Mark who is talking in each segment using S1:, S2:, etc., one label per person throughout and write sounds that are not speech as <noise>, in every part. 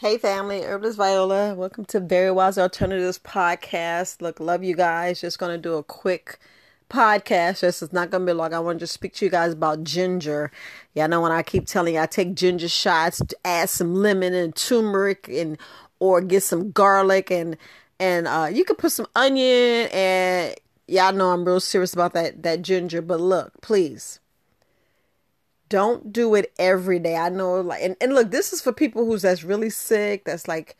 S1: Hey family, Herbalist Viola. Welcome to Very Wise Alternatives podcast. Look, love you guys. Just gonna do a quick podcast. This is not gonna be long. I want to just speak to you guys about ginger. Yeah, I know when I keep telling you I take ginger shots, add some lemon and turmeric and or get some garlic and and uh you could put some onion and y'all know I'm real serious about that that ginger, but look, please don't do it every day. I know like and, and look, this is for people who's that's really sick, that's like,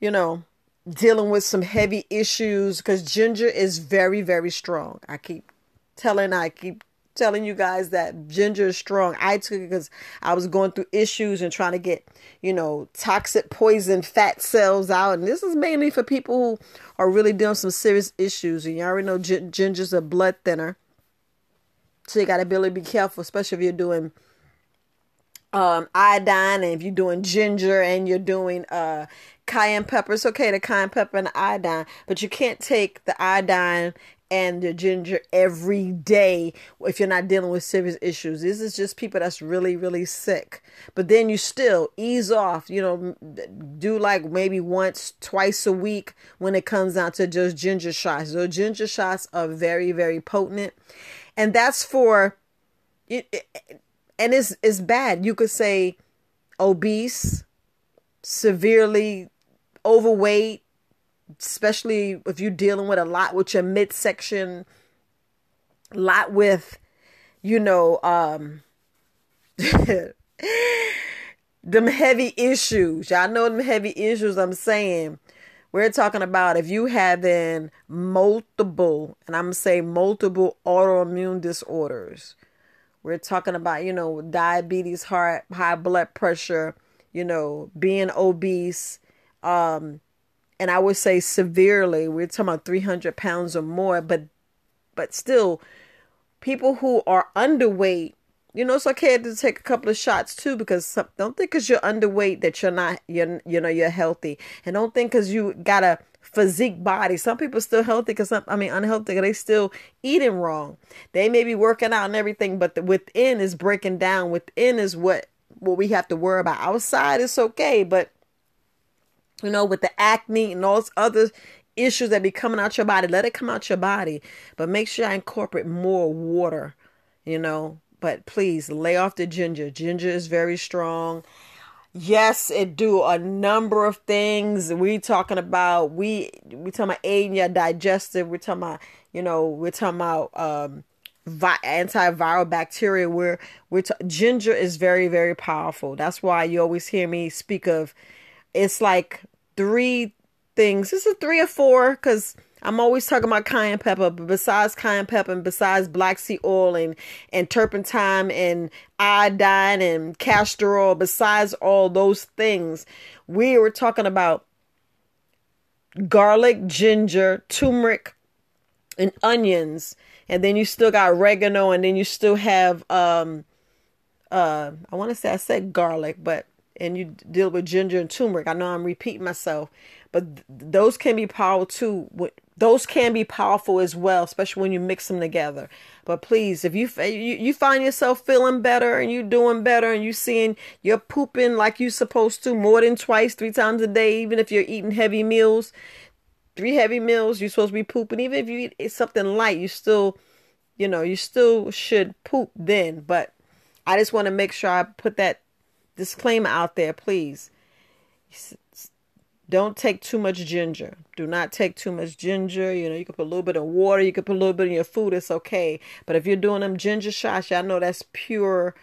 S1: you know, dealing with some heavy issues because ginger is very, very strong. I keep telling I keep telling you guys that ginger is strong. I took it because I was going through issues and trying to get, you know, toxic poison fat cells out. And this is mainly for people who are really dealing some serious issues. And you already know ginger's a blood thinner. So you got to really be careful, especially if you're doing um, iodine and if you're doing ginger and you're doing uh, cayenne pepper. It's okay to cayenne pepper and iodine, but you can't take the iodine and the ginger every day if you're not dealing with serious issues. This is just people that's really, really sick. But then you still ease off, you know, do like maybe once, twice a week when it comes down to just ginger shots. So ginger shots are very, very potent. And that's for it, it and it's it's bad. You could say obese, severely overweight, especially if you're dealing with a lot with your midsection, lot with, you know, um, <laughs> them heavy issues. Y'all know them heavy issues I'm saying. We're talking about if you having multiple, and I'm saying multiple autoimmune disorders. We're talking about, you know, diabetes, heart, high blood pressure, you know, being obese, um, and I would say severely. We're talking about 300 pounds or more, but but still, people who are underweight, you know, it's okay to take a couple of shots too, because some, don't think because you're underweight that you're not, you're, you know, you're healthy, and don't think because you got a physique body. Some people still healthy because I mean, unhealthy. They still eating wrong. They may be working out and everything, but the within is breaking down. Within is what what we have to worry about. Outside is okay, but you know, with the acne and all those other issues that be coming out your body, let it come out your body. But make sure I incorporate more water, you know. But please lay off the ginger. Ginger is very strong. Yes, it do a number of things. We talking about we we talking about aiding your digestive. We're talking about you know we're talking about um vi- antiviral bacteria. Where we're t- ginger is very very powerful. That's why you always hear me speak of it's like three things. This is three or four because I'm always talking about cayenne pepper, but besides cayenne pepper and besides black seed oil and, and turpentine and iodine and castor oil, besides all those things, we were talking about garlic, ginger, turmeric, and onions. And then you still got oregano, and then you still have um uh I want to say I said garlic, but and you deal with ginger and turmeric. I know I'm repeating myself, but th- those can be powerful too. Those can be powerful as well, especially when you mix them together. But please, if you you, you find yourself feeling better and you're doing better and you're seeing you're pooping like you're supposed to more than twice, three times a day, even if you're eating heavy meals, three heavy meals, you're supposed to be pooping. Even if you eat something light, you still, you know, you still should poop then. But I just want to make sure I put that disclaimer out there, please. Don't take too much ginger. Do not take too much ginger. You know, you can put a little bit of water. You can put a little bit in your food. It's okay. But if you're doing them ginger shots, y'all know that's pure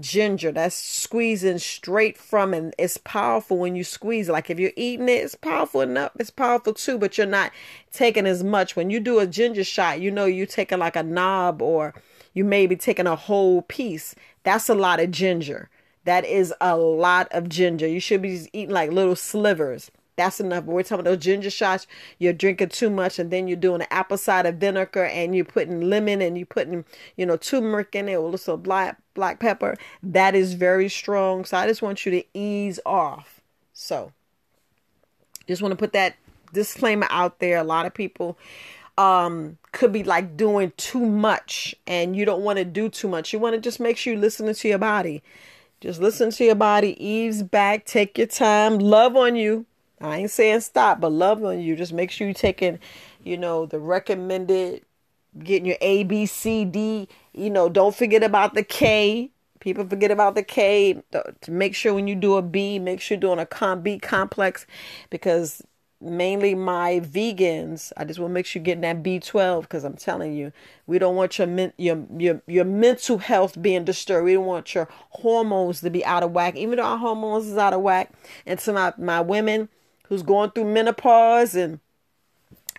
S1: ginger. That's squeezing straight from and it's powerful when you squeeze. Like if you're eating it, it's powerful enough. It's powerful too, but you're not taking as much. When you do a ginger shot, you know you're taking like a knob or you may be taking a whole piece. That's a lot of ginger. That is a lot of ginger. You should be eating like little slivers. That's enough. But we're talking those ginger shots. You're drinking too much, and then you're doing an apple cider vinegar, and you're putting lemon, and you're putting, you know, turmeric in it, or little black black pepper. That is very strong. So I just want you to ease off. So, just want to put that disclaimer out there. A lot of people um could be like doing too much, and you don't want to do too much. You want to just make sure you're listening to your body Just listen to your body, ease back, take your time, love on you. I ain't saying stop, but love on you. Just make sure you're taking, you know, the recommended, getting your A, B, C, D. You know, don't forget about the K. People forget about the K. To make sure when you do a B, make sure you're doing a com- B complex because mainly my vegans. I just want to make sure you're getting that B12 because I'm telling you, we don't want your men- your your your mental health being disturbed. We don't want your hormones to be out of whack, even though our hormones is out of whack. And to my my women who's going through menopause and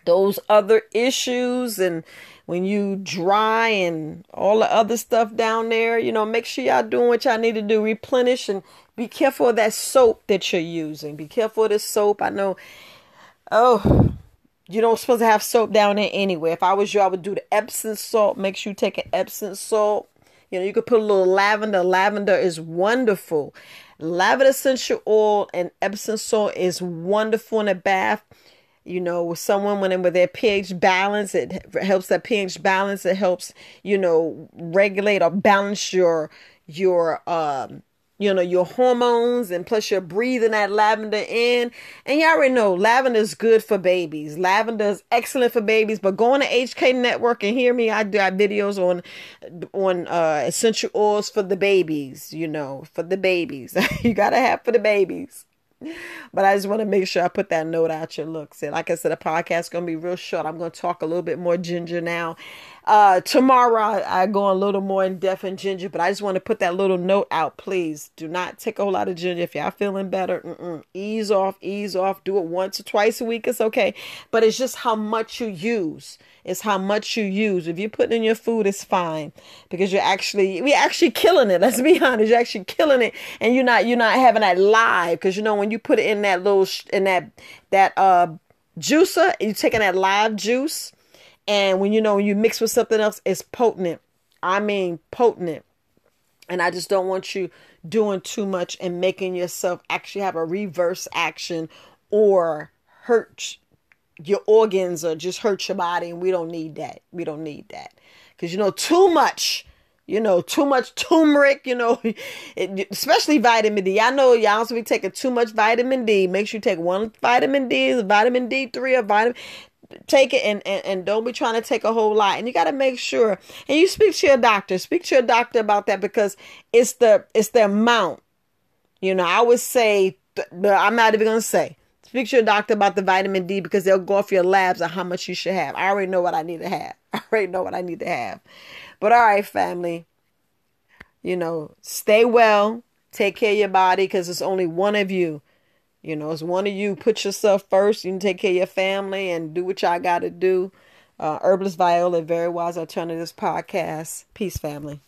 S1: those other issues and when you dry and all the other stuff down there, you know, make sure y'all doing what y'all need to do. Replenish and be careful of that soap that you're using. Be careful of the soap. I know Oh, you don't supposed to have soap down there anyway. If I was you, I would do the Epsom salt. Make sure you take an Epsom salt. You know, you could put a little lavender. Lavender is wonderful. Lavender essential oil and Epsom salt is wonderful in a bath. You know, with someone when with their pH balance, it helps that pH balance. It helps, you know, regulate or balance your your um you know, your hormones and plus you're breathing that lavender in. And you all already know lavender is good for babies. Lavender is excellent for babies. But go on to HK Network and hear me. I do have videos on on uh, essential oils for the babies, you know, for the babies. <laughs> you gotta have for the babies. But I just want to make sure I put that note out your looks. And like I said, the podcast is gonna be real short. I'm gonna talk a little bit more ginger now uh, tomorrow I, go a little more in depth in ginger, but I just want to put that little note out. Please do not take a whole lot of ginger. If y'all feeling better, mm-mm. ease off, ease off. Do it once or twice a week. It's okay, but it's just how much you use. It's how much you use. If you put in your food, it's fine because you're actually we're actually killing it. Let's be honest, you're actually killing it, and you're not you're not having that live because you know when you put it in that little in that that uh juicer, you're taking that live juice and when you know when you mix with something else, it's potent. I mean potent. And I just don't want you doing too much and making yourself actually have a reverse action or hurt your organs or just hurt your body. And we don't need that. We don't need that. Because you know, too much you know, too much turmeric, you know, <laughs> it, especially vitamin D. I know y'all also be taking too much vitamin D. Make sure you take one vitamin D, vitamin D3 or vitamin take it and, and, and don't be trying to take a whole lot. And you got to make sure and you speak to your doctor. Speak to your doctor about that because it's the it's the amount. You know i would say i'm not even gonna say speak to your doctor about the vitamin d because they'll go off your labs on how much you should have. I already know what i need to have. <laughs> I already know what i need to have. But all right family. You know stay well. Take care of your body because it's only one of you you know, it's one of you put yourself first. You can take care of your family and do what y'all got to do. Uh, Herbalist Viola, Very Wise Alternatives Podcast. Peace, family.